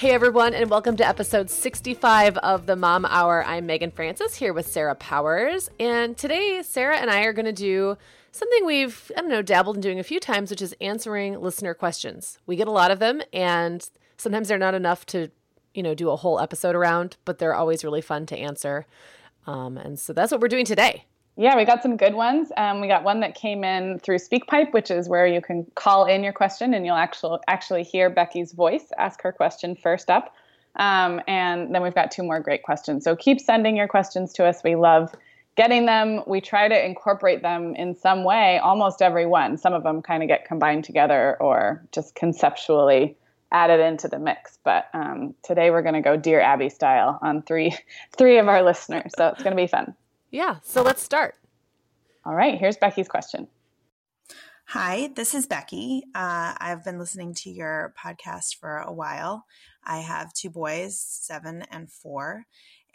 Hey everyone, and welcome to episode 65 of the Mom Hour. I'm Meagan Francis here with Sarah Powers. And today, Sarah and I are going to do something we've, I don't know, dabbled in doing a few times, which is answering listener questions. We get a lot of them, and sometimes they're not enough to you know, do a whole episode around, but they're always really fun to answer. Um, and so that's what we're doing today. Yeah, we got some good ones. Um, we got one that came in through SpeakPipe, which is where you can call in your question and you'll actually actually hear Becky's voice ask her question first up. Um, and then we've got two more great questions. So keep sending your questions to us. We love getting them. We try to incorporate them in some way, almost every one. Some of them kind of get combined together or just conceptually added into the mix. But um, today we're going to go Dear Abby style on three three of our listeners. So it's going to be fun. Yeah. So let's start. All right. Here's Becky's question. Hi, this is Becky. Uh, I've been listening to your podcast for a while. I have two boys, seven and four.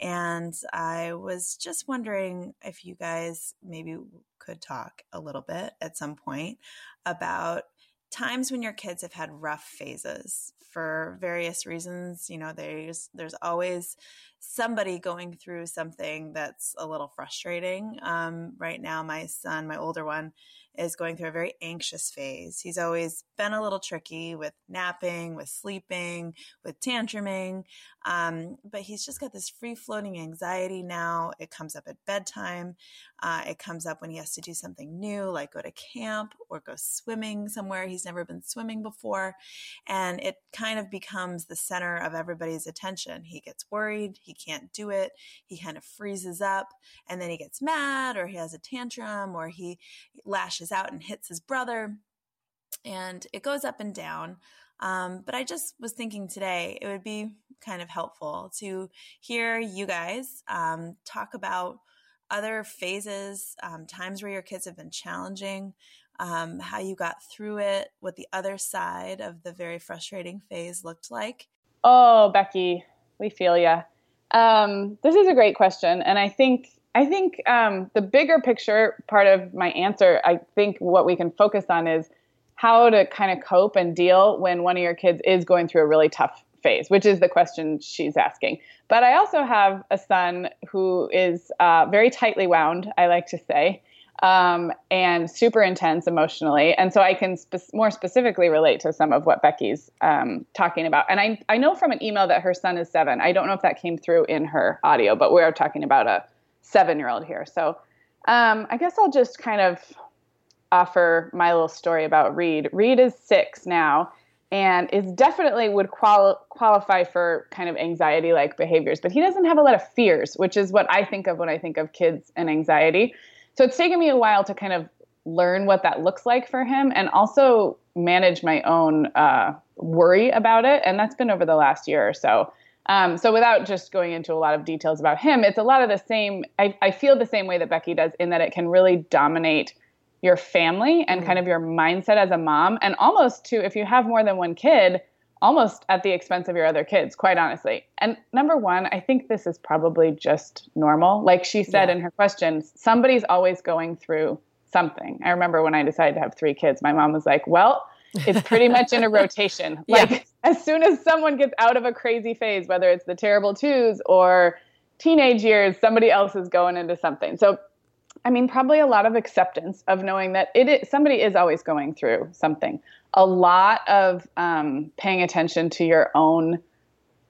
And I was just wondering if you guys maybe could talk a little bit at some point about times when your kids have had rough phases for various reasons you know there's there's always somebody going through something that's a little frustrating um, right now my son my older one is going through a very anxious phase. He's always been a little tricky with napping, with sleeping, with tantruming. Um, but he's just got this free floating anxiety now. It comes up at bedtime. Uh, it comes up when he has to do something new, like go to camp or go swimming somewhere he's never been swimming before. And it kind of becomes the center of everybody's attention. He gets worried, he can't do it, he kind of freezes up, and then he gets mad or he has a tantrum or he lashes out and hits his brother. And it goes up and down. Um, but I just was thinking today it would be kind of helpful to hear you guys um, talk about other phases, um, times where your kids have been challenging, um, how you got through it, what the other side of the very frustrating phase looked like. Oh, Becky, we feel you. Um, this is a great question, and I think I think um, the bigger picture part of my answer, I think what we can focus on is how to kind of cope and deal when one of your kids is going through a really tough phase, which is the question she's asking. But I also have a son who is uh, very tightly wound, I like to say, um, and super intense emotionally. And so I can spe- more specifically relate to some of what Becky's um, talking about. And I, I know from an email that her son is seven. I don't know if that came through in her audio, but we are talking about a seven year old here. So um, I guess I'll just kind of offer my little story about Reed. Reed is six now and is definitely would quali- qualify for kind of anxiety like behaviors, but he doesn't have a lot of fears, which is what I think of when I think of kids and anxiety. So it's taken me a while to kind of learn what that looks like for him and also manage my own uh, worry about it. And that's been over the last year or so. Um, so without just going into a lot of details about him, it's a lot of the same. I, I feel the same way that Becky does in that it can really dominate your family and mm. kind of your mindset as a mom, and almost to if you have more than one kid, almost at the expense of your other kids, quite honestly. And number one, I think this is probably just normal. Like she said yeah. in her question, somebody's always going through something. I remember when I decided to have three kids, my mom was like, well, it's pretty much in a rotation. Like yeah. as soon as someone gets out of a crazy phase, whether it's the terrible twos or teenage years, somebody else is going into something. So I mean, probably a lot of acceptance of knowing that it is, somebody is always going through something. A lot of um, paying attention to your own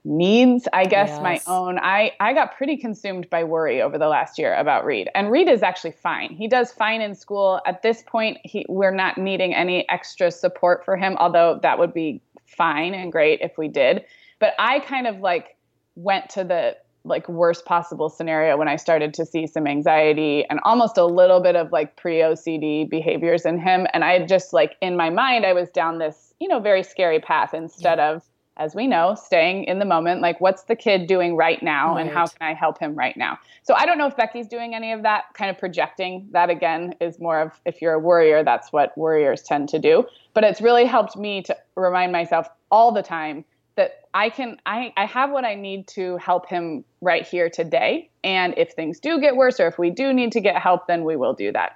needs i guess yes. my own i i got pretty consumed by worry over the last year about reed and reed is actually fine. He does fine in school. At this point he we're not needing any extra support for him although that would be fine and great if we did. But i kind of like went to the like worst possible scenario when i started to see some anxiety and almost a little bit of like pre ocd behaviors in him and i just like in my mind i was down this you know very scary path instead yeah. of as we know, staying in the moment, like what's the kid doing right now right. and how can I help him right now? So I don't know if Becky's doing any of that kind of projecting. That again is more of if you're a worrier, that's what worriers tend to do. But it's really helped me to remind myself all the time that I can I, I have what I need to help him right here today. And if things do get worse or if we do need to get help, then we will do that.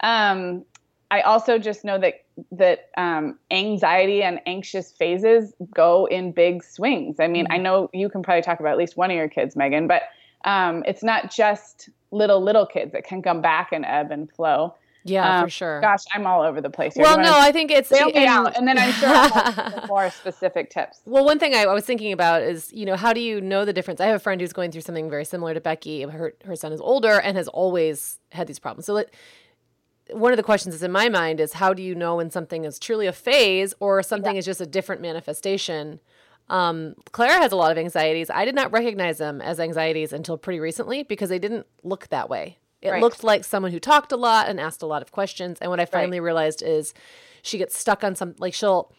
Um, I also just know that that um, anxiety and anxious phases go in big swings. I mean, mm-hmm. I know you can probably talk about at least one of your kids, Meagan, but um, it's not just little little kids. that can come back and ebb and flow. Yeah, um, for sure. Gosh, I'm all over the place. Here. Well, no, I think it's bail me out, and then I'm sure I'll more specific tips. Well, one thing I, I, was thinking about is, you know, how do you know the difference? I have a friend who's going through something very similar to Becky. Her her son is older and has always had these problems. So let, one of the questions that's in my mind is how do you know when something is truly a phase or something yeah. is just a different manifestation? Um, Clara has a lot of anxieties. I did not recognize them as anxieties until pretty recently because they didn't look that way. It right. looked like someone who talked a lot and asked a lot of questions. And what I finally right. realized is she gets stuck on some like she'll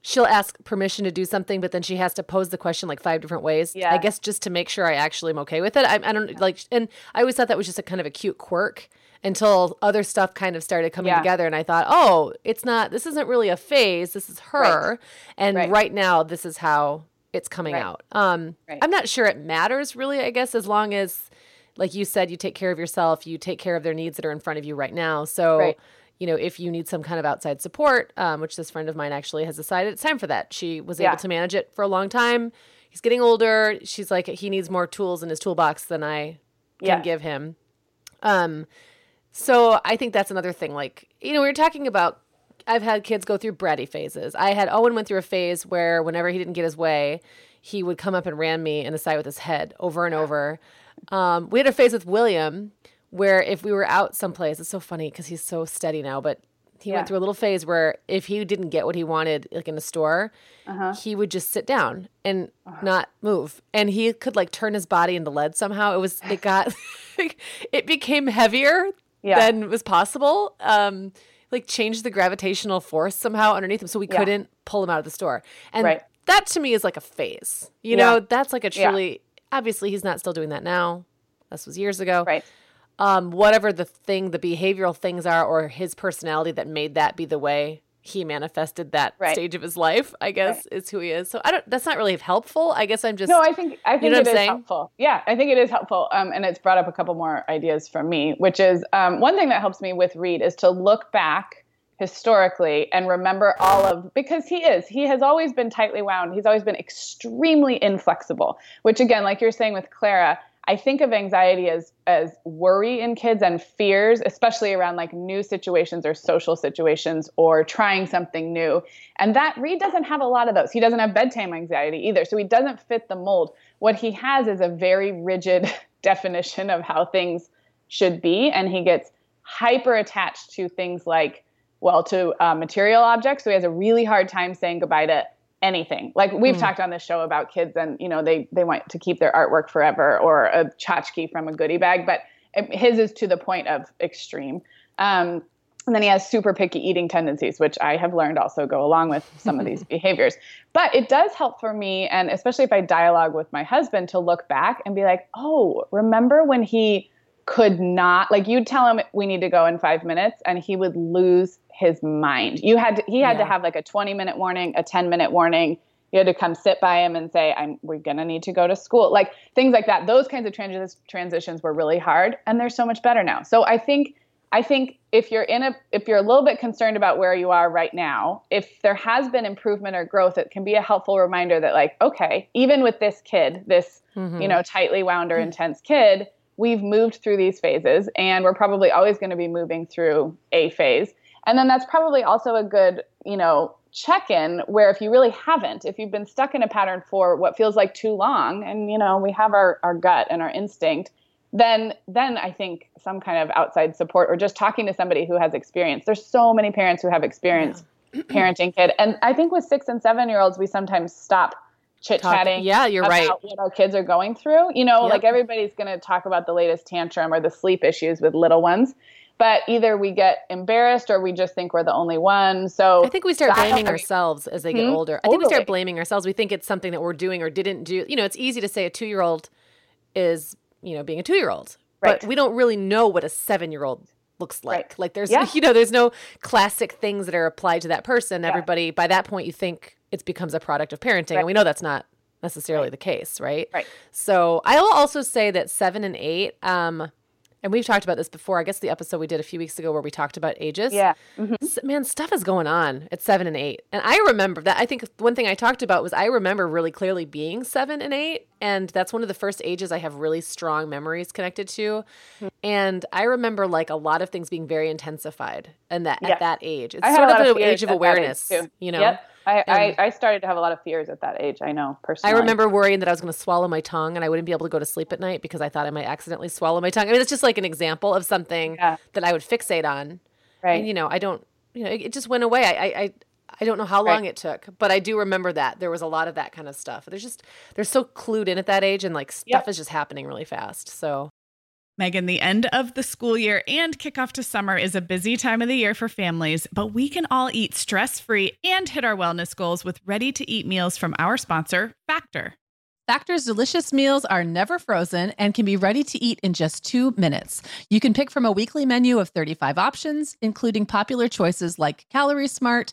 she'll ask permission to do something, but then she has to pose the question like five different ways. Yeah. I guess just to make sure I actually am okay with it. I, I don't like, and I always thought that was just a kind of a cute quirk until other stuff kind of started coming yeah. together and I thought, "Oh, it's not this isn't really a phase. This is her." Right. And right. right. now this is how it's coming right. out. Um I'm not sure it matters really, I guess as long as like you said you take care of yourself, you take care of their needs that are in front of you right now. So you know, if you need some kind of outside support, um, which this friend of mine actually has decided it's time for that. She was yeah. able to manage it for a long time. He's getting older. She's like, he needs more tools in his toolbox than I can yeah. give him. Um, so I think that's another thing. Like, you know, we were talking about I've had kids go through bratty phases. I had Owen went through a phase where whenever he didn't get his way, he would come up and ram me in the side with his head over and over. Um, we had a phase with William where if we were out someplace, it's so funny because he's so steady now, but he yeah. went through a little phase where if he didn't get what he wanted, like in a store, uh-huh. he would just sit down and uh-huh. not move, and he could like turn his body into lead somehow. It was it got it became heavier yeah. than was possible. Um, like changed the gravitational force somehow underneath him, so we yeah. couldn't pull him out of the store. And right. that to me is like a phase. You know, that's like a truly. Obviously, he's not still doing that now. This was years ago. Right. Um, whatever the thing, the behavioral things are, or his personality that made that be the way he manifested that right. stage of his life, I guess, right. is who he is. So I don't. That's not really helpful. I guess I'm just. No, I think I think you know it is saying? helpful. Yeah, I think it is helpful. Um, and it's brought up a couple more ideas from me, which is um, one thing that helps me with Reed is to look back historically and remember all of because he is he has always been tightly wound he's always been extremely inflexible which again like you're saying with clara I think of anxiety as as worry in kids and fears, especially around like new situations or social situations or trying something new. And that Reed doesn't have a lot of those. He doesn't have bedtime anxiety either. So he doesn't fit the mold. What he has is a very rigid definition of how things should be. And he gets hyper attached to things like, well, to uh, material objects. So he has a really hard time saying goodbye to anything. Like we've mm. talked on this show about kids and you know they they want to keep their artwork forever or a tchotchke from a goodie bag, but his is to the point of extreme. Um, and then he has super picky eating tendencies, which I have learned also go along with some of these behaviors. But it does help for me, and especially if I dialogue with my husband, to look back and be like, oh, remember when he could not, like you'd tell him we need to go in five minutes, and he would lose his mind. You had to, he had yeah. to have like a 20 minute warning, a 10 minute warning. You had to come sit by him and say, "I'm we're gonna need to go to school," like things like that. Those kinds of trans- transitions were really hard, and they're so much better now. So I think I think if you're in a if you're a little bit concerned about where you are right now, if there has been improvement or growth, it can be a helpful reminder that like, okay, even with this kid, this mm-hmm. you know tightly wound or intense kid, we've moved through these phases, and we're probably always going to be moving through a phase. And then that's probably also a good you know check in where if you really haven't, if you've been stuck in a pattern for what feels like too long, and you know we have our our gut and our instinct then then I think some kind of outside support or just talking to somebody who has experience. There's so many parents who have experience yeah. parenting kid, and I think with six and seven year olds, we sometimes stop chit chatting. Yeah, you're right. What our kids are going through. You know, yep. like everybody's going to talk about the latest tantrum or the sleep issues with little ones. But either we get embarrassed or we just think we're the only one. So I think we start blaming ourselves as they get mm-hmm. older. I think we start blaming ourselves. We think it's something that we're doing or didn't do. You know, it's easy to say a two year old is you know, being a two year old. Right. But we don't really know what a seven year old looks like. Right. Like there's yeah. you know, there's no classic things that are applied to that person. Yeah. Everybody by that point you think it becomes a product of parenting. Right. And we know that's not necessarily the case, right? Right. So I'll also say that seven and eight, um, and we've talked about this before. I guess the episode we did a few weeks ago where we talked about ages. Yeah. Mm-hmm. Man, stuff is going on at seven and eight. And I remember that. I think one thing I talked about was I remember really clearly being seven and eight. And that's one of the first ages I have really strong memories connected to. Mm-hmm. And I remember like a lot of things being very intensified and that at that age. It's sort of an age of awareness, you know? Yep. I, I, I, started to have a lot of fears at that age. I know personally. I remember worrying that I was going to swallow my tongue and I wouldn't be able to go to sleep at night because I thought I might accidentally swallow my tongue. I mean, it's just like an example of something yeah. that I would fixate on. Right. And, you know, I don't, you know, it, it just went away. I, I, I don't know how long right. it took, but I do remember that there was a lot of that kind of stuff. There's just, they're so clued in at that age and like stuff yep. is just happening really fast. So Meagan, the end of the school year and kickoff to summer is a busy time of the year for families, but we can all eat stress free and hit our wellness goals with ready to eat meals from our sponsor, Factor. Factor's delicious meals are never frozen and can be ready to eat in just two minutes. You can pick from a weekly menu of 35 options, including popular choices like Calorie Smart,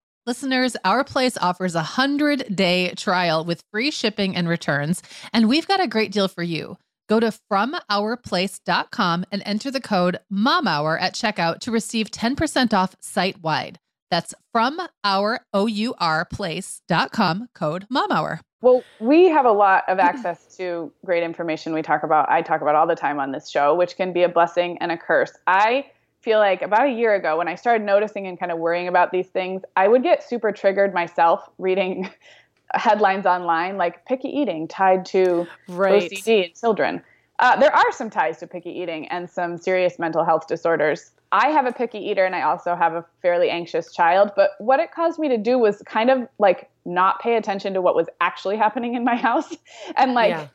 Listeners, Our Place offers a 100 day trial with free shipping and returns, and we've got a great deal for you. Go to FromOurPlace.com and enter the code MOMHOUR at checkout to receive 10% off site wide. That's from our O-U-R place.com code MOMHOUR. Well, we have a lot of access to great information we talk about. I talk about all the time on this show, which can be a blessing and a curse. I feel like about a year ago when I started noticing and kind of worrying about these things, I would get super triggered myself reading headlines online like picky eating tied to right. OCD in children. Uh, there are some ties to picky eating and some serious mental health disorders. I have a picky eater and I also have a fairly anxious child, but what it caused me to do was kind of like not pay attention to what was actually happening in my house and like yeah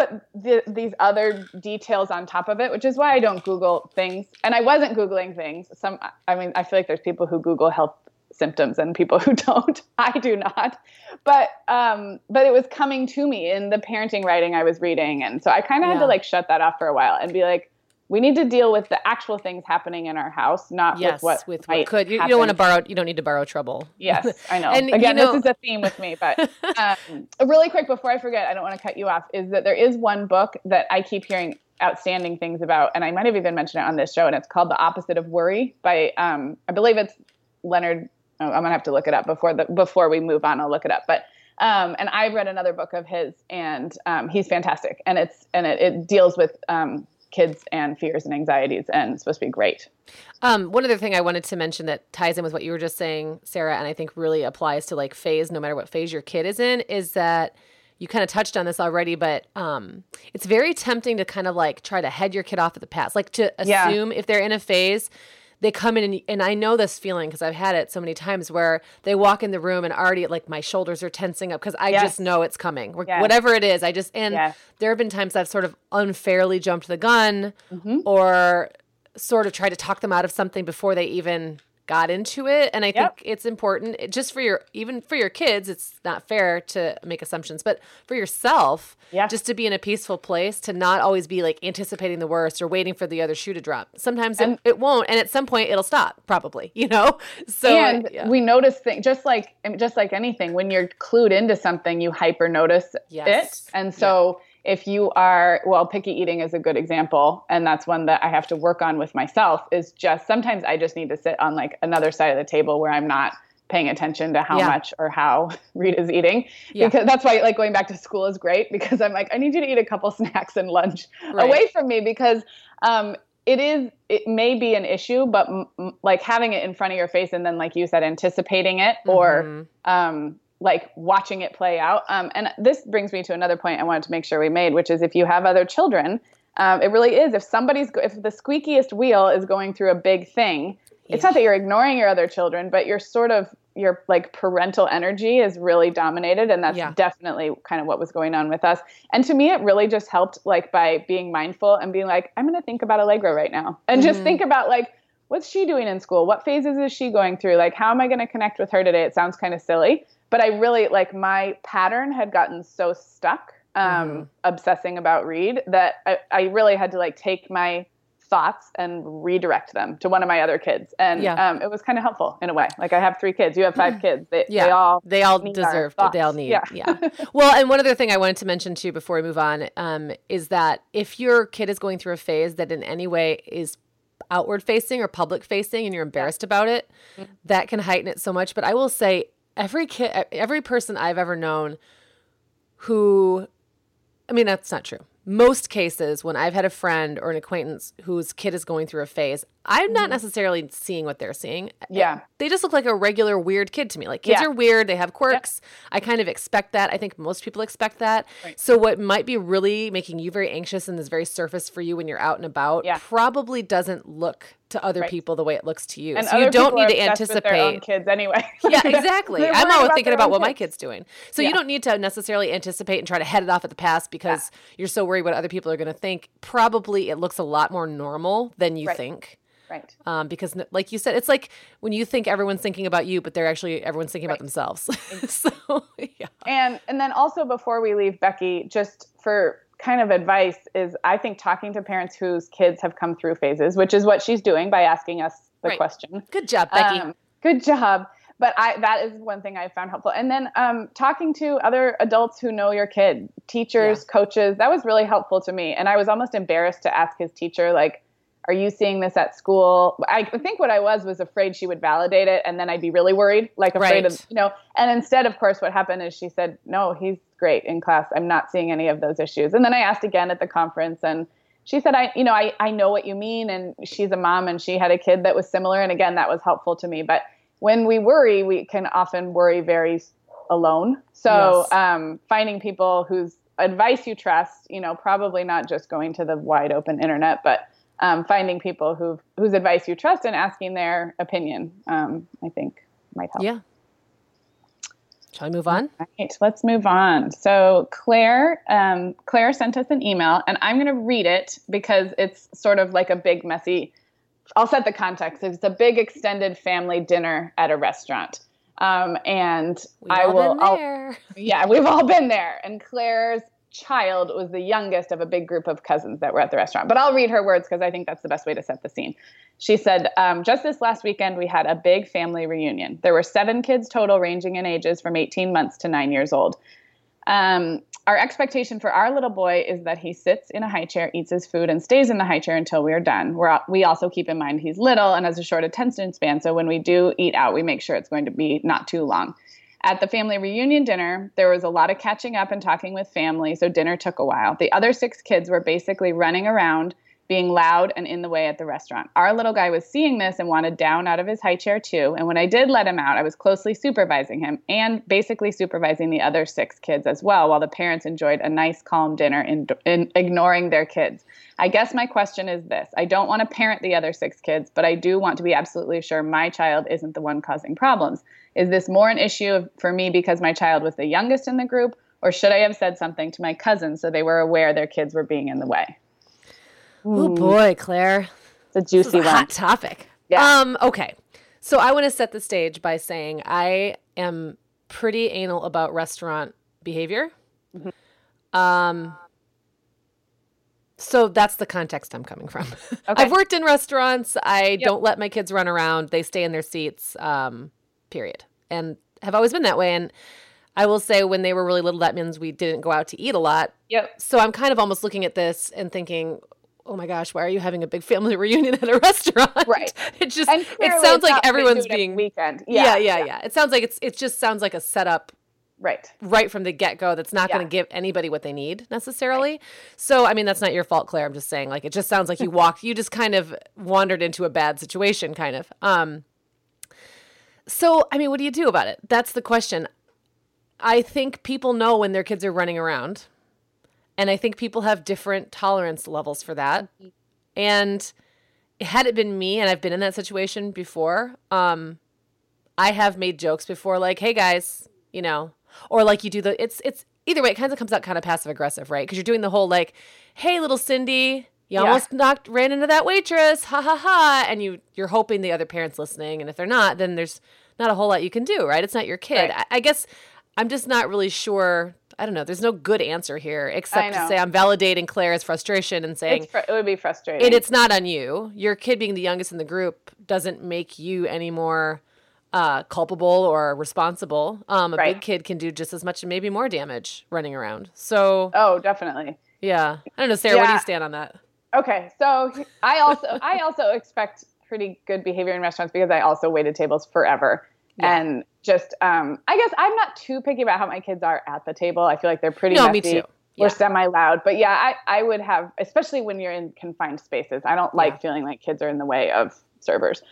put the, these other details on top of it, which is why I don't Google things. And I wasn't Googling things. Some, I mean, I feel like there's people who Google health symptoms and people who don't. I do not. But um, but it was coming to me in the parenting writing I was reading, and so I kind of yeah. had to like shut that off for a while and be like, we need to deal with the actual things happening in our house, not yes, with what with what could. You, you, don't want to borrow. You don't need to borrow trouble. Yes, I know. and again, you know, this is a theme with me. But um, really quick before I forget, I don't want to cut you off. Is that there is one book that I keep hearing outstanding things about, and I might have even mentioned it on this show, and it's called The Opposite of Worry by um, I believe it's Leonard. Oh, I'm gonna have to look it up before the before we move on. I'll look it up, but. Um, and I've read another book of his, and um, he's fantastic. And it's and it, it deals with um, kids and fears and anxieties and it's supposed to be great. Um, one other thing I wanted to mention that ties in with what you were just saying, Sarah, and I think really applies to like phase, no matter what phase your kid is in, is that you kind of touched on this already, but um, it's very tempting to kind of like try to head your kid off at the pass, like to assume yeah. if they're in a phase they come in and, and I know this feeling because I've had it so many times where they walk in the room and already like my shoulders are tensing up because I yes. just know it's coming. Yes. Whatever it is, I just and yes. there have been times I've sort of unfairly jumped the gun mm-hmm. or sort of tried to talk them out of something before they even got into it and i yep. think it's important just for your even for your kids it's not fair to make assumptions but for yourself yeah. just to be in a peaceful place to not always be like anticipating the worst or waiting for the other shoe to drop sometimes and, it, it won't and at some point it'll stop probably you know so and yeah. we notice things just like just like anything when you're clued into something you hyper notice yes. it and so yeah if you are well picky eating is a good example and that's one that i have to work on with myself is just sometimes i just need to sit on like another side of the table where i'm not paying attention to how yeah. much or how Rita's eating. Yeah. Because that's why like going back to school is great because I'm like, I need you to eat a couple snacks and lunch right. away from me because um, it is it may be an issue, but m- like having it in front of your face and then like you said, anticipating it or mm-hmm. um, like watching it play out. Um, and this brings me to another point I wanted to make sure we made, which is if you have other children, um, it really is. If somebody's, if the squeakiest wheel is going through a big thing, yeah. it's not that you're ignoring your other children, but you're sort of your like parental energy is really dominated and that's yeah. definitely kind of what was going on with us and to me it really just helped like by being mindful and being like i'm going to think about allegra right now and mm-hmm. just think about like what's she doing in school what phases is she going through like how am i going to connect with her today it sounds kind of silly but I really like my pattern had gotten so stuck um, mm-hmm. obsessing about Reed that I, I really had to like take my thoughts and redirect them to one of my other kids and yeah. um, it was kind of helpful in a way like i have three kids you have five mm. kids they, yeah. they all they all deserve they all need yeah. yeah well and one other thing i wanted to mention too before we move on um, is that if your kid is going through a phase that in any way is outward facing or public facing and you're embarrassed about it mm-hmm. that can heighten it so much but i will say every kid, every person I've ever known who, I mean, that's not true. Most cases, when I've had a friend or an acquaintance whose kid is going through a phase, I'm not mm-hmm. necessarily seeing what they're seeing. Yeah. They just look like a regular weird kid to me. Like kids yeah. are weird, they have quirks. Yep. I kind of expect that. I think most people expect that. Right. So what might be really making you very anxious and is very surface for you when you're out and about yeah. probably doesn't look to other right. people the way it looks to you. And so you don't need to anticipate kids anyway. yeah, exactly. I'm always thinking about what kids. my kid's doing. So yeah. you don't need to necessarily anticipate and try to head it off at the pass because yeah. you're so worried what other people are going to think. Probably it looks a lot more normal than you right. think. Right. Um, because, like you said, it's like when you think everyone's thinking about you, but they're actually everyone's thinking right. about themselves. so, yeah. And and then also before we leave, Becky, just for kind of advice is I think talking to parents whose kids have come through phases, which is what she's doing by asking us the right. question. Good job, Becky. Um, good job. but I that is one thing I found helpful. And then um, talking to other adults who know your kid, teachers, yeah. coaches, that was really helpful to me. And I was almost embarrassed to ask his teacher, like, "Are you seeing this at school?" I think what I was was afraid she would validate it, and then I'd be really worried, like afraid right. of you know. And instead, of course, what happened is she said, "No, he's great in class. I'm not seeing any of those issues." And then I asked again at the conference, and she said, I, you know, I, I know what you mean. And she's a mom and she had a kid that was similar. And again, that was helpful to me. But when we worry, we can often worry very alone. So yes. um, finding people whose advice you trust, you know, probably not just going to the wide open internet, but um, finding people who whose advice you trust and asking their opinion, um, I think might help. Yeah. Shall we move on? All right, let's move on. So Claire, um, Claire sent us an email, and I'm going to read it because it's sort of like a big messy I'll set the context. It's a big extended family dinner at a restaurant. Um, and we've I will, yeah, we've all been there. And Claire's child was the youngest of a big group of cousins that were at the restaurant. But I'll read her words because I think that's the best way to set the scene. She said, um, Just this last weekend, we had a big family reunion. There were seven kids total, ranging in ages from 18 months to nine years old. Um, our expectation for our little boy is that he sits in a high chair, eats his food, and stays in the high chair until we are done. We're, we also keep in mind he's little and has a short attention span, so when we do eat out, we make sure it's going to be not too long. At the family reunion dinner, there was a lot of catching up and talking with family, so dinner took a while. The other six kids were basically running around being loud and in the way at the restaurant. Our little guy was seeing this and wanted down out of his high chair too. And when I did let him out, I was closely supervising him and basically supervising the other six kids as well, while the parents enjoyed a nice, calm dinner in, in ignoring their kids. I guess my question is this I don't want to parent the other six kids, but I do want to be absolutely sure my child isn't the one causing problems. Is this more an issue for me because my child was the youngest in the group? Or should I have said something to my cousins so they were aware their kids were being in the way? Oh boy, Claire. It's a juicy a one. Hot topic. Yeah. Um, okay. So I want to set the stage by saying I am pretty anal about restaurant behavior. Mm-hmm. Um so that's the context I'm coming from. Okay. I've worked in restaurants. I yep. don't let my kids run around. They stay in their seats. Um, period. And have always been that way. And I will say when they were really little, that means we didn't go out to eat a lot. Yep. So I'm kind of almost looking at this and thinking, oh my gosh, why are you having a big family reunion at a restaurant? Right. It just it sounds like everyone's being weekend. Yeah yeah, yeah, yeah, yeah. It sounds like it's it just sounds like a setup right right from the get-go that's not yeah. going to give anybody what they need necessarily right. so i mean that's not your fault claire i'm just saying like it just sounds like you walked you just kind of wandered into a bad situation kind of um so i mean what do you do about it that's the question i think people know when their kids are running around and I think people have different tolerance levels for that. And had it been me, and I've been in that situation before, um, I have made jokes before, like, "Hey guys," you know, or like you do the. It's it's either way. It kind of comes out kind of passive aggressive, right? Because you're doing the whole like, "Hey, little Cindy." You yeah. almost knocked ran into that waitress, ha ha ha, and you you're hoping the other parents listening, and if they're not, then there's not a whole lot you can do, right? It's not your kid. Right. I, I guess I'm just not really sure I don't know. There's no good answer here except to say I'm validating Claire's frustration and saying fr- it would be frustrating. And it's not on you. Your kid being the youngest in the group doesn't make you any more uh, culpable or responsible. Um, a right. big kid can do just as much and maybe more damage running around. So oh, definitely. Yeah, I don't know, Sarah. Yeah. Where do you stand on that? Okay, so I also I also expect pretty good behavior in restaurants because I also waited tables forever. Yeah. And just, um, I guess I'm not too picky about how my kids are at the table. I feel like they're pretty no, messy. me too. Yeah. We're semi loud, but yeah, I, I would have, especially when you're in confined spaces. I don't like yeah. feeling like kids are in the way of servers.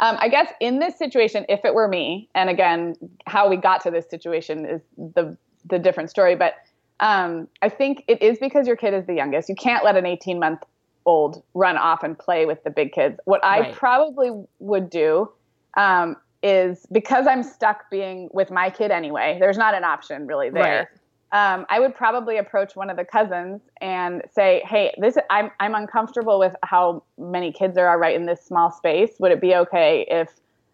Um, I guess in this situation, if it were me, and again, how we got to this situation is the the different story. But um, I think it is because your kid is the youngest. You can't let an 18 month old run off and play with the big kids. What I right. probably would do um, is because I'm stuck being with my kid anyway, there's not an option really there. Right. Um, I would probably approach one of the cousins and say, "Hey, this I'm I'm uncomfortable with how many kids there are right in this small space. Would it be okay if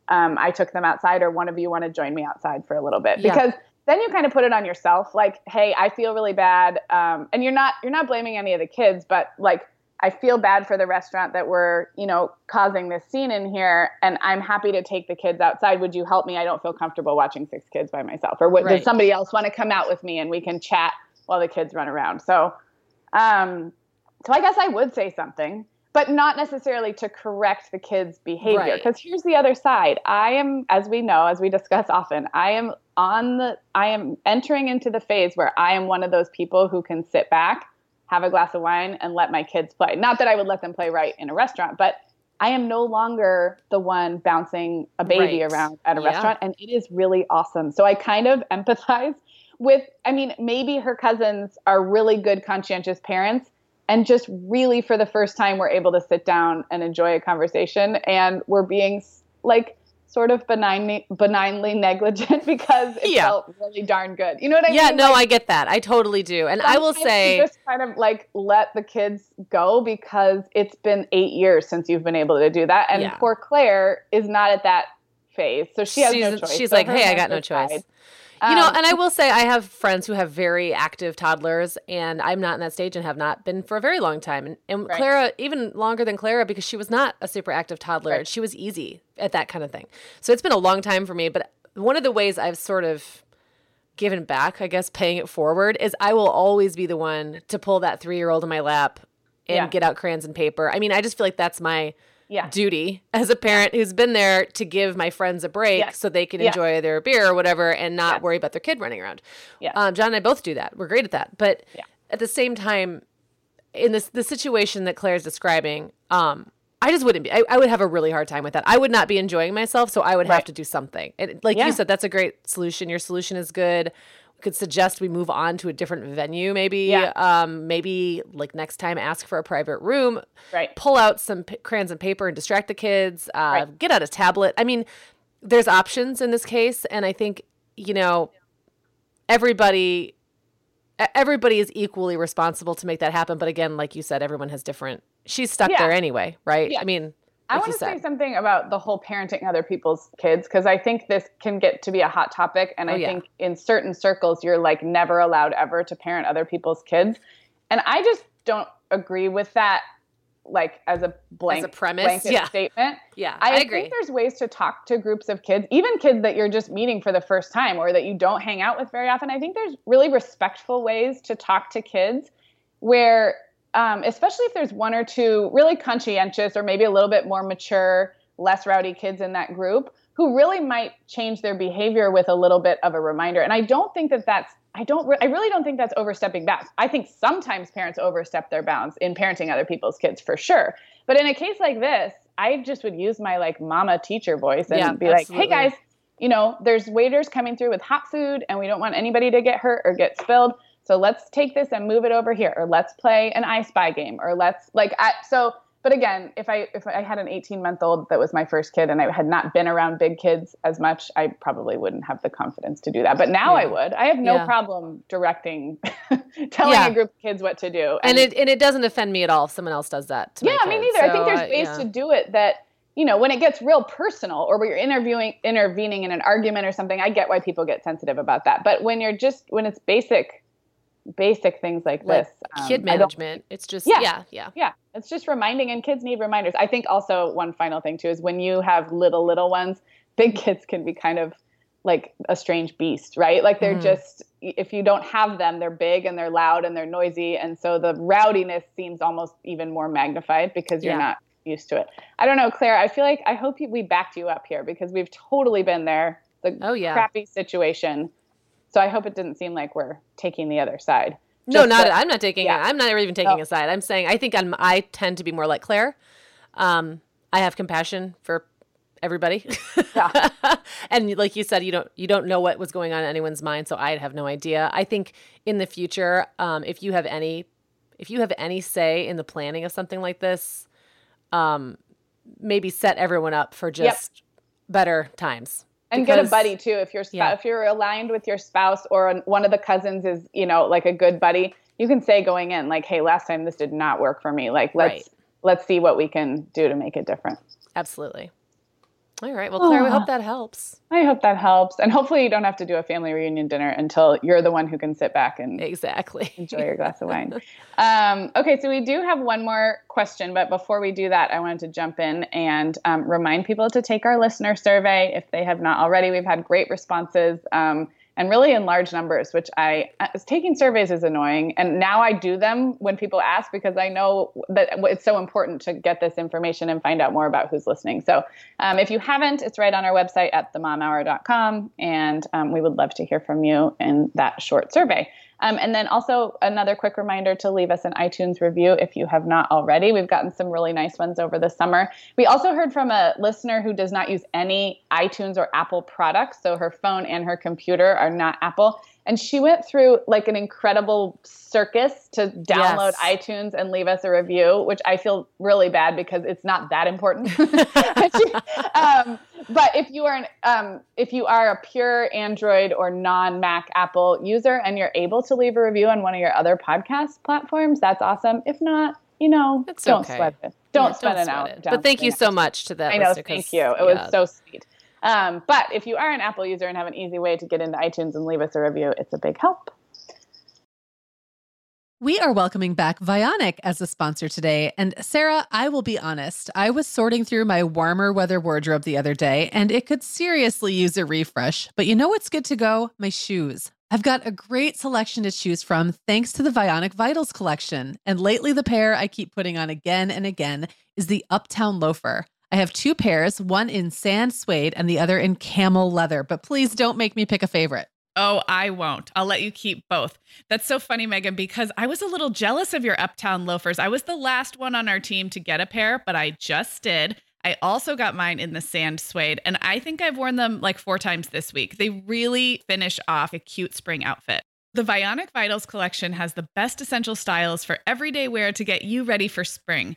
um, I took them outside, or one of you want to join me outside for a little bit?" Yeah. Because then you kind of put it on yourself, like, "Hey, I feel really bad," um, and you're not you're not blaming any of the kids, but like I feel bad for the restaurant that we're, you know, causing this scene in here, and I'm happy to take the kids outside. Would you help me? I don't feel comfortable watching six kids by myself. Or what, Right. does somebody else want to come out with me and we can chat while the kids run around? So, um, so I guess I would say something, but not necessarily to correct the kids' behavior. Right. Because here's the other side. I am, as we know, as we discuss often, I am on the, I am entering into the phase where I am one of those people who can sit back, have a glass of wine, and let my kids play. Not that I would let them play right in a restaurant, but I am no longer the one bouncing a baby Right. around at a Yeah. restaurant, and it is really awesome. So I kind of empathize with, I mean, maybe her cousins are really good, conscientious parents, and just really for the first time, we're able to sit down and enjoy a conversation, and we're being like sort of benignly, benignly negligent because it Yeah. felt really darn good. You know what I yeah, mean? Yeah, no, Like, I get that. I totally do. And I will say, just kind of like let the kids go because it's been eight years since you've been able to do that, and Yeah. poor Claire is not at that phase, so she has no she's, choice. she's So like, hey, I got no choice. You know, Um, and I will say I have friends who have very active toddlers, and I'm not in that stage and have not been for a very long time. And, and Right. Clara, even longer than Clara, because she was not a super active toddler. Right. She was easy at that kind of thing. So it's been a long time for me. But one of the ways I've sort of given back, I guess, paying it forward, is I will always be the one to pull that three year old in my lap and Yeah. get out crayons and paper. I mean, I just feel like that's my yeah, duty as a parent who's been there to give my friends a break so they can Yes. enjoy their beer or whatever and not worry about their kid running around. Yes. Um, John and I both do that. We're great at that. But Yeah. at the same time, in this the situation that Claire's describing, um, I just wouldn't be. I, I would have a really hard time with that. I would not be enjoying myself, so I would have to do something. And like Yeah. you said, that's a great solution. Your solution is good. Could suggest we move on to a different venue, maybe. Yeah. Um, maybe like next time, ask for a private room right. pull out some p- crayons and paper and distract the kids uh, Right. get out a tablet i mean there's options in this case and i think you know everybody everybody is equally responsible to make that happen but again like you said everyone has different she's stuck Yeah. there anyway right Yeah. i mean I want to say something about the whole parenting other people's kids because I think this can get to be a hot topic. And Oh, I yeah. think in certain circles, you're like never allowed ever to parent other people's kids. And I just don't agree with that, like as a blank premise, blanket yeah. statement. yeah I, i, agree think there's ways to talk to groups of kids, even kids that you're just meeting for the first time or that you don't hang out with very often. I think there's really respectful ways to talk to kids where, um, especially if there's one or two really conscientious or maybe a little bit more mature, less rowdy kids in that group who really might change their behavior with a little bit of a reminder. And I don't think that that's I don't re- I really don't think that's overstepping bounds. I think sometimes parents overstep their bounds in parenting other people's kids for sure. But in a case like this, I just would use my like mama teacher voice and Yeah, be like, "Hey guys, you know, there's waiters coming through with hot food and we don't want anybody to get hurt or get spilled. So let's take this and move it over here or let's play an I spy game or let's like I so but again, if I if I had an 18 month old that was my first kid and I had not been around big kids as much, I probably wouldn't have the confidence to do that. But now I would. I have no Yeah. problem directing, telling Yeah. a group of kids what to do. and it and it doesn't offend me at all if someone else does that yeah, me kids. neither. I think So, there's uh, ways yeah. to do it that you know when it gets real personal or when you're interviewing intervening in an argument or something. I get why people get sensitive about that, but when you're just when it's basic, basic things like, Like this, um, kid management it's just Yeah. yeah yeah yeah, it's just reminding, and kids need reminders. I think also one final thing too is when you have little little ones, big kids can be kind of like a strange beast, right? Like they're Mhm. just if you don't have them, they're big and they're loud and they're noisy, and so the rowdiness seems almost even more magnified because you're Yeah. not used to it. I don't know, Claire. I feel like I hope you, we backed you up here because we've totally been there. The Oh, yeah. crappy situation. So I hope it didn't seem like we're taking the other side. No, not. that- I'm not taking. yeah. I'm not even taking No. a side. I'm saying I think I'm. I tend to be more like Claire. Um, I have compassion for everybody. Yeah. and like you said, you don't you don't know what was going on in anyone's mind, so I have no idea. I think in the future, um, if you have any, if you have any say in the planning of something like this, um, maybe set everyone up for just better times. And get a buddy too if you're sp- Yeah. if you're aligned with your spouse or one of the cousins is you know like a good buddy you can say going in like hey last time this did not work for me like let's Right. let's see what we can do to make it different Absolutely. All right. Well, Claire, we hope that helps. I hope that helps. And hopefully you don't have to do a family reunion dinner until you're the one who can sit back and exactly enjoy your glass of wine. Um, okay, so we do have one more question, but before we do that, I wanted to jump in and um, remind people to take our listener survey if they have not already. We've had great responses. Um, and really in large numbers, which I uh, taking surveys is annoying. And now I do them when people ask because I know that it's so important to get this information and find out more about who's listening. So um, if you haven't, it's right on our website at themomhour.com, and um, we would love to hear from you in that short survey. Um, and then also another quick reminder to leave us an iTunes review if you have not already. We've gotten some really nice ones over the summer. We also heard from a listener who does not use any iTunes or Apple products. So her phone and her computer are not Apple and she went through like an incredible circus to download yes. iTunes and leave us a review, which I feel really bad because it's not that important. um, but if you are an, um, if you are a pure Android or non Mac Apple user and you're able to leave a review on one of your other podcast platforms, that's awesome. If not, you know, it's don't okay. sweat it. Don't yeah, sweat don't it out. It. But thank you so much to that. I know. Thank you. It yeah. was so sweet. Um, but if you are an Apple user and have an easy way to get into iTunes and leave us a review, it's a big help. We are welcoming back Vionic as a sponsor today. And Sarah, I will be honest, I was sorting through my warmer weather wardrobe the other day and it could seriously use a refresh. But you know what's good to go? My shoes. I've got a great selection to choose from thanks to the Vionic Vitals collection. And lately, the pair I keep putting on again and again is the Uptown Loafer. I have two pairs, one in sand suede and the other in camel leather, but please don't make me pick a favorite. Oh, I won't. I'll let you keep both. That's so funny, Meagan, because I was a little jealous of your Uptown loafers. I was the last one on our team to get a pair, but I just did. I also got mine in the sand suede, and I think I've worn them like four times this week. They really finish off a cute spring outfit. The Vionic Vitals collection has the best essential styles for everyday wear to get you ready for spring.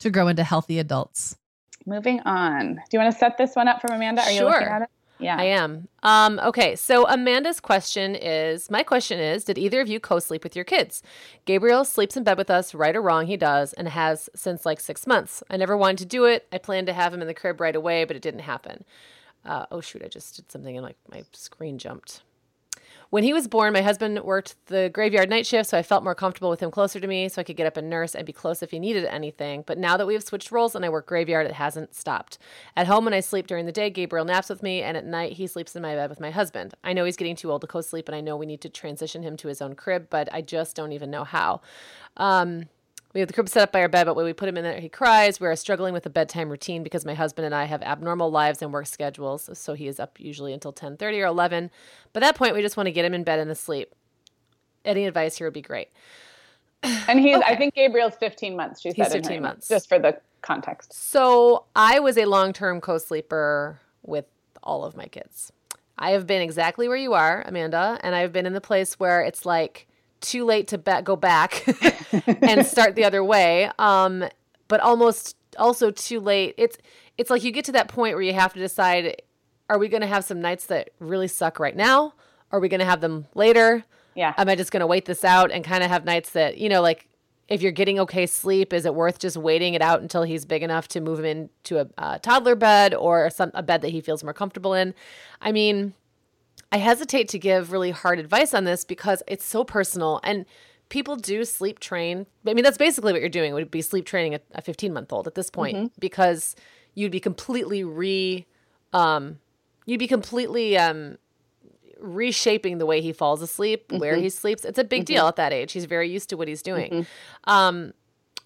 to grow into healthy adults. Moving on. Do you want to set this one up from Amanda? Are sure. you looking at it? Yeah. I am. Um, okay, so Amanda's question is my question is Did either of you co sleep with your kids? Gabriel sleeps in bed with us, right or wrong, he does, and has since like six months. I never wanted to do it. I planned to have him in the crib right away, but it didn't happen. Uh, oh, shoot, I just did something and like my screen jumped. When he was born, my husband worked the graveyard night shift, so I felt more comfortable with him closer to me so I could get up and nurse and be close if he needed anything. But now that we have switched roles and I work graveyard, it hasn't stopped. At home, when I sleep during the day, Gabriel naps with me, and at night, he sleeps in my bed with my husband. I know he's getting too old to co sleep, and I know we need to transition him to his own crib, but I just don't even know how. Um, we have the crib set up by our bed, but when we put him in there, he cries. We are struggling with a bedtime routine because my husband and I have abnormal lives and work schedules, so he is up usually until 10:30 or 11. By that point, we just want to get him in bed and asleep. Any advice here would be great. And he's, okay. I think Gabriel's 15 months. She said he's 15 months. Just for the context. So I was a long term co sleeper with all of my kids. I have been exactly where you are, Amanda, and I've been in the place where it's like too late to go back and start the other way. Um, but almost also too late. It's it's like you get to that point where you have to decide: Are we going to have some nights that really suck right now? Are we going to have them later? Yeah. Am I just going to wait this out and kind of have nights that you know, like if you're getting okay sleep, is it worth just waiting it out until he's big enough to move him into a, a toddler bed or some, a bed that he feels more comfortable in? I mean, I hesitate to give really hard advice on this because it's so personal and people do sleep train. I mean, that's basically what you're doing would be sleep training a 15 month old at this point mm-hmm. because you'd be completely re, um, you'd be completely um, reshaping the way he falls asleep, mm-hmm. where he sleeps. It's a big mm-hmm. deal at that age. He's very used to what he's doing. Mm-hmm. Um,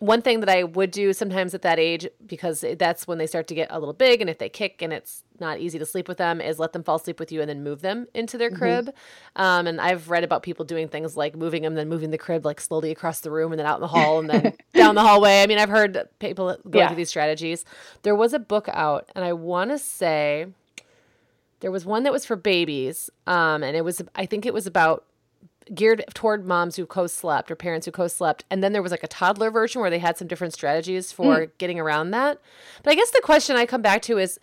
one thing that I would do sometimes at that age, because that's when they start to get a little big, and if they kick and it's not easy to sleep with them, is let them fall asleep with you and then move them into their mm-hmm. crib. Um, and I've read about people doing things like moving them, then moving the crib like slowly across the room and then out in the hall and then down the hallway. I mean, I've heard people go yeah. through these strategies. There was a book out, and I want to say there was one that was for babies, um, and it was I think it was about geared toward moms who co-slept or parents who co-slept and then there was like a toddler version where they had some different strategies for mm. getting around that but i guess the question i come back to is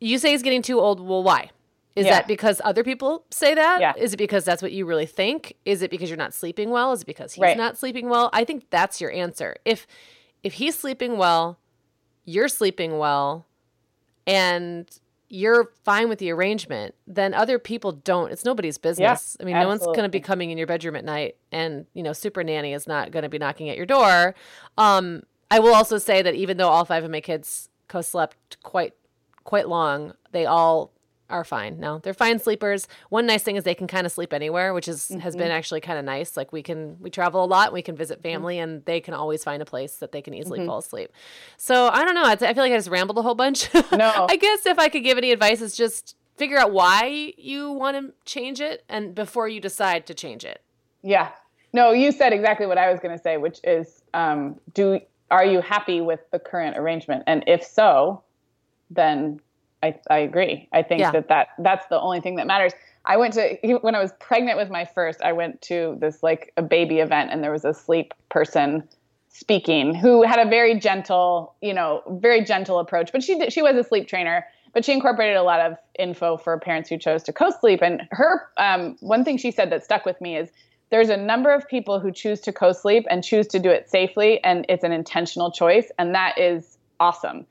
you say he's getting too old well why is yeah. that because other people say that? Yeah. Is it because that's what you really think? Is it because you're not sleeping well? Is it because he's right. not sleeping well? I think that's your answer. If if he's sleeping well, you're sleeping well, and you're fine with the arrangement, then other people don't. It's nobody's business. Yeah, I mean, absolutely. no one's going to be coming in your bedroom at night, and you know, super nanny is not going to be knocking at your door. Um, I will also say that even though all five of my kids co-slept quite quite long, they all are fine. No, they're fine sleepers. One nice thing is they can kind of sleep anywhere, which is mm-hmm. has been mm-hmm. actually kind of nice. Like we can we travel a lot, we can visit mm-hmm. family, mm-hmm. and they can always find a place that they can easily mm-hmm. fall asleep. So I don't know. I feel like I just rambled a whole bunch. No, I guess if I could give any advice, is just figure out why you want to change it, and before you decide to change it. Yeah. No, you said exactly what I was going to say, which is, um, do are you happy with the current arrangement, and if so, then I, I agree. I think yeah. that, that that's the only thing that matters. I went to when I was pregnant with my first, I went to this like a baby event and there was a sleep person speaking who had a very gentle, you know, very gentle approach, but she did, she was a sleep trainer, but she incorporated a lot of info for parents who chose to co-sleep and her um, one thing she said that stuck with me is there's a number of people who choose to co-sleep and choose to do it safely and it's an intentional choice and that is awesome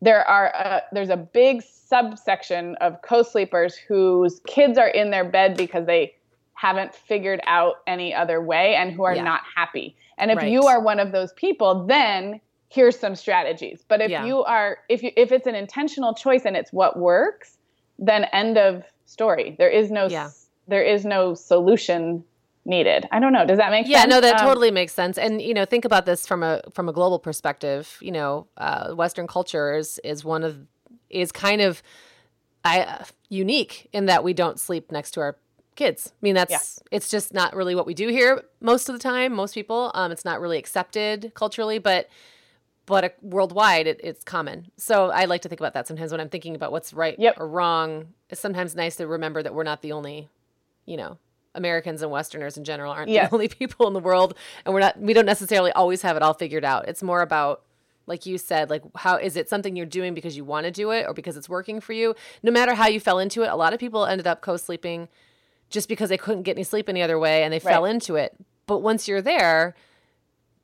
there are a, there's a big subsection of co-sleepers whose kids are in their bed because they haven't figured out any other way and who are yeah. not happy. And if right. you are one of those people, then here's some strategies. But if yeah. you are if you if it's an intentional choice and it's what works, then end of story. There is no yeah. there is no solution needed. I don't know. Does that make yeah, sense? Yeah, no, that um, totally makes sense. And you know, think about this from a from a global perspective. You know, uh, Western culture is is one of is kind of I, uh, unique in that we don't sleep next to our kids. I mean, that's yeah. it's just not really what we do here most of the time. Most people, um, it's not really accepted culturally, but but uh, worldwide it, it's common. So I like to think about that sometimes when I'm thinking about what's right yep. or wrong. It's sometimes nice to remember that we're not the only, you know, Americans and Westerners in general aren't yes. the only people in the world, and we're not. We don't necessarily always have it all figured out. It's more about like you said like how is it something you're doing because you want to do it or because it's working for you no matter how you fell into it a lot of people ended up co-sleeping just because they couldn't get any sleep any other way and they right. fell into it but once you're there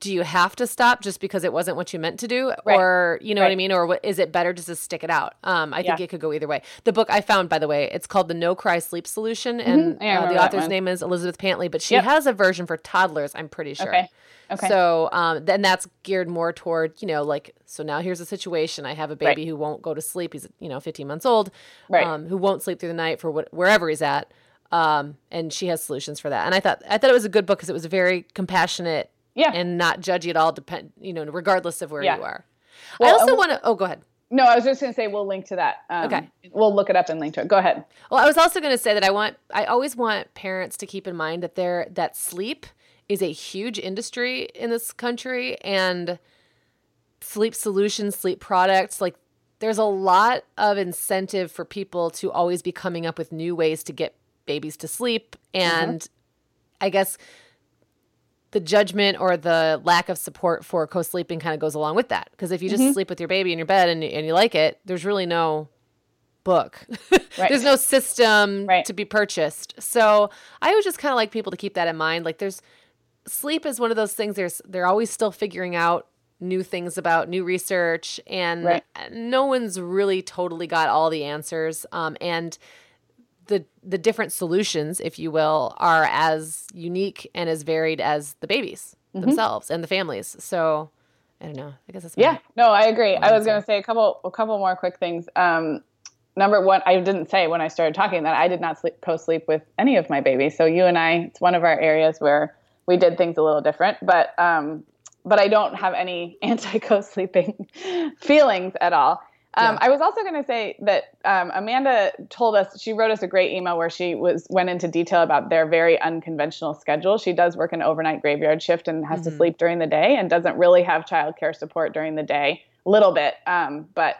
do you have to stop just because it wasn't what you meant to do right. or you know right. what i mean or what, is it better just to stick it out um, i think it could go either way the book i found by the way it's called the no cry sleep solution and mm-hmm. uh, the author's name is elizabeth pantley but she yep. has a version for toddlers i'm pretty sure okay. Okay. So um, then that's geared more toward you know like so now here's a situation I have a baby right. who won't go to sleep he's you know 15 months old right. um, who won't sleep through the night for what, wherever he's at um, and she has solutions for that and I thought I thought it was a good book because it was very compassionate yeah. and not judgy at all depend you know regardless of where yeah. you are well, i also want to oh go ahead no i was just going to say we'll link to that um, okay we'll look it up and link to it go ahead well i was also going to say that i want i always want parents to keep in mind that they're that sleep is a huge industry in this country and sleep solutions, sleep products, like there's a lot of incentive for people to always be coming up with new ways to get babies to sleep and mm-hmm. I guess the judgment or the lack of support for co-sleeping kind of goes along with that because if you just mm-hmm. sleep with your baby in your bed and, and you like it there's really no book right. there's no system right. to be purchased so i would just kind of like people to keep that in mind like there's sleep is one of those things there's they're always still figuring out new things about new research and right. no one's really totally got all the answers um, and the the different solutions, if you will, are as unique and as varied as the babies mm-hmm. themselves and the families. So I don't know. I guess that's yeah. No, I agree. I was going to say a couple a couple more quick things. Um, number one, I didn't say when I started talking that I did not sleep co-sleep with any of my babies. So you and I, it's one of our areas where we did things a little different, but um, but I don't have any anti co-sleeping feelings at all. Um, yeah. I was also going to say that um, Amanda told us she wrote us a great email where she was went into detail about their very unconventional schedule. She does work an overnight graveyard shift and has mm-hmm. to sleep during the day and doesn't really have childcare support during the day. A little bit, um, but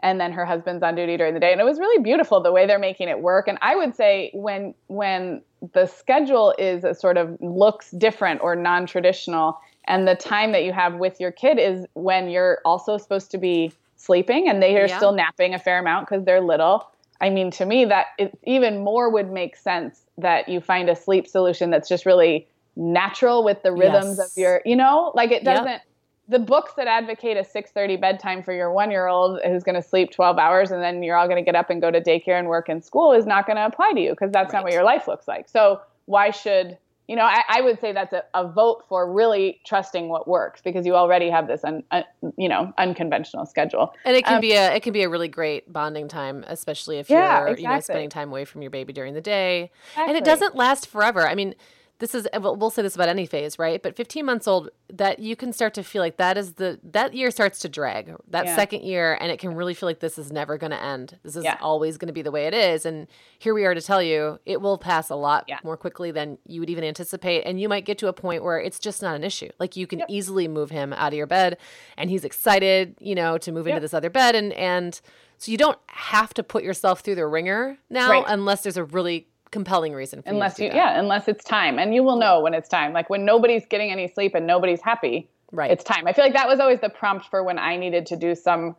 and then her husband's on duty during the day, and it was really beautiful the way they're making it work. And I would say when when the schedule is a sort of looks different or non-traditional, and the time that you have with your kid is when you're also supposed to be sleeping and they are yeah. still napping a fair amount because they're little. I mean, to me, that it even more would make sense that you find a sleep solution that's just really natural with the rhythms yes. of your, you know, like it doesn't. Yep. The books that advocate a 6:30 bedtime for your one-year-old who's going to sleep 12 hours and then you're all going to get up and go to daycare and work in school is not going to apply to you because that's right. not what your life looks like. So why should you know, I, I, would say that's a, a, vote for really trusting what works because you already have this, un, un, you know, unconventional schedule. And it can um, be a it can be a really great bonding time, especially if yeah, you're exactly. you know spending time away from your baby during the day, exactly. and it doesn't last forever. I mean, this is we'll say this about any phase right but 15 months old that you can start to feel like that is the that year starts to drag that yeah. second year and it can really feel like this is never going to end this is yeah. always going to be the way it is and here we are to tell you it will pass a lot yeah. more quickly than you would even anticipate and you might get to a point where it's just not an issue like you can yep. easily move him out of your bed and he's excited you know to move yep. into this other bed and and so you don't have to put yourself through the ringer now right. unless there's a really compelling reason unless you, you yeah unless it's time and you will know when it's time. Like when nobody's getting any sleep and nobody's happy right. it's time. I feel like that was always the prompt for when i needed to do some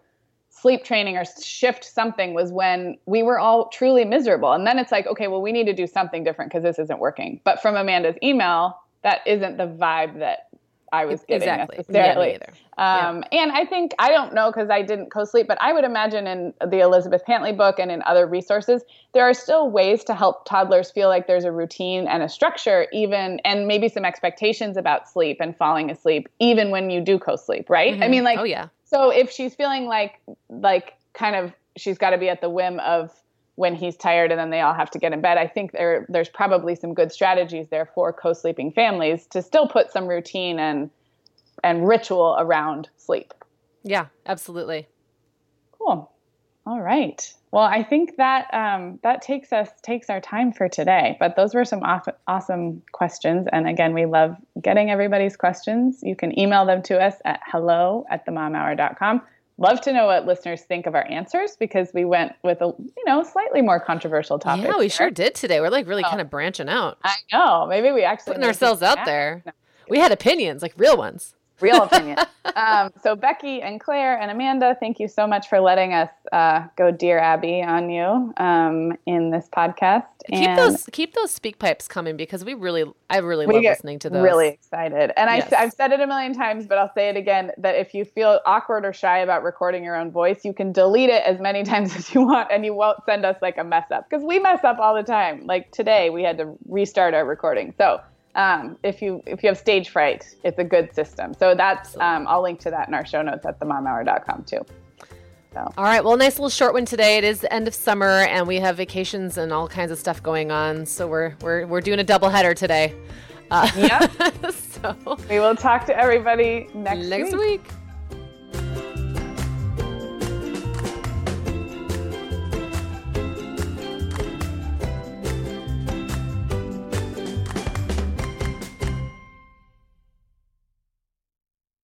sleep training or shift something was when we were all truly miserable. And then it's like okay well we need to do something different because this isn't working. But from amanda's email that isn't the vibe that I was getting exactly. necessarily. Yeah, um, yeah. And I think I don't know because I didn't co-sleep, but I would imagine in the Elizabeth Pantley book and in other resources, there are still ways to help toddlers feel like there's a routine and a structure, even and maybe some expectations about sleep and falling asleep, even when you do co-sleep, right? Mm-hmm. I mean, like, oh yeah. So if she's feeling like like kind of she's got to be at the whim of when he's tired and then they all have to get in bed. I think there there's probably some good strategies there for co-sleeping families to still put some routine and and ritual around sleep. Yeah, absolutely. Cool. All right. Well, I think that um, that takes us takes our time for today. But those were some aw- awesome questions, and again, we love getting everybody's questions. You can email them to us at hello at themomhour.com love to know what listeners think of our answers because we went with a you know slightly more controversial topic. Yeah, we sure did today. We're like really oh. kind of branching out. I know. Maybe we actually putting ourselves out there. No. We had opinions, like real ones real opinion. um, so Becky and Claire and Amanda, thank you so much for letting us uh, go Dear Abby on you um, in this podcast. Keep and those keep those SpeakPipes coming because we really I really love listening to those. Really excited, and yes. I, I've said it a million times, but I'll say it again: that if you feel awkward or shy about recording your own voice, you can delete it as many times as you want, and you won't send us like a mess up because we mess up all the time. Like today, we had to restart our recording, so um, if you if you have stage fright, it's a good system. So that's um, I'll link to that in our show notes at themomhour.com too. So. All right. Well, nice little short one today. It is the end of summer, and we have vacations and all kinds of stuff going on. So we're we're we're doing a double header today. Uh, yeah. so we will talk to everybody next next week. week.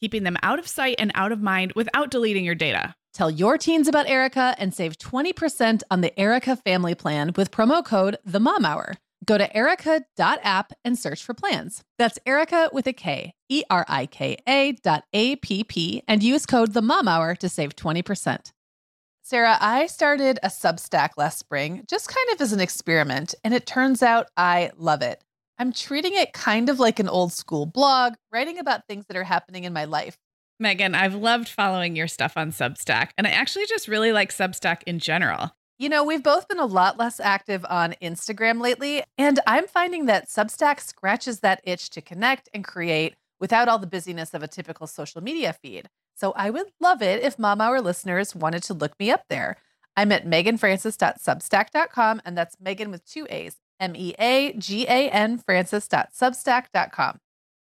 keeping them out of sight and out of mind without deleting your data. Tell your teens about Erika and save 20% on the Erika family plan with promo code The Mom Hour. Go to erika.app and search for plans. That's Erika with a K, E R I K A dot A P P, and use code The Mom Hour to save 20%. Sarah, I started a Substack last spring, just kind of as an experiment, and it turns out I love it. I'm treating it kind of like an old school blog, writing about things that are happening in my life. Meagan, I've loved following your stuff on Substack, and I actually just really like Substack in general. You know, we've both been a lot less active on Instagram lately, and I'm finding that Substack scratches that itch to connect and create without all the busyness of a typical social media feed. So I would love it if Mom Hour listeners wanted to look me up there. I'm at meaganfrancis.substack.com, and that's Meagan with two A's, M E A G A N Francis.substack.com.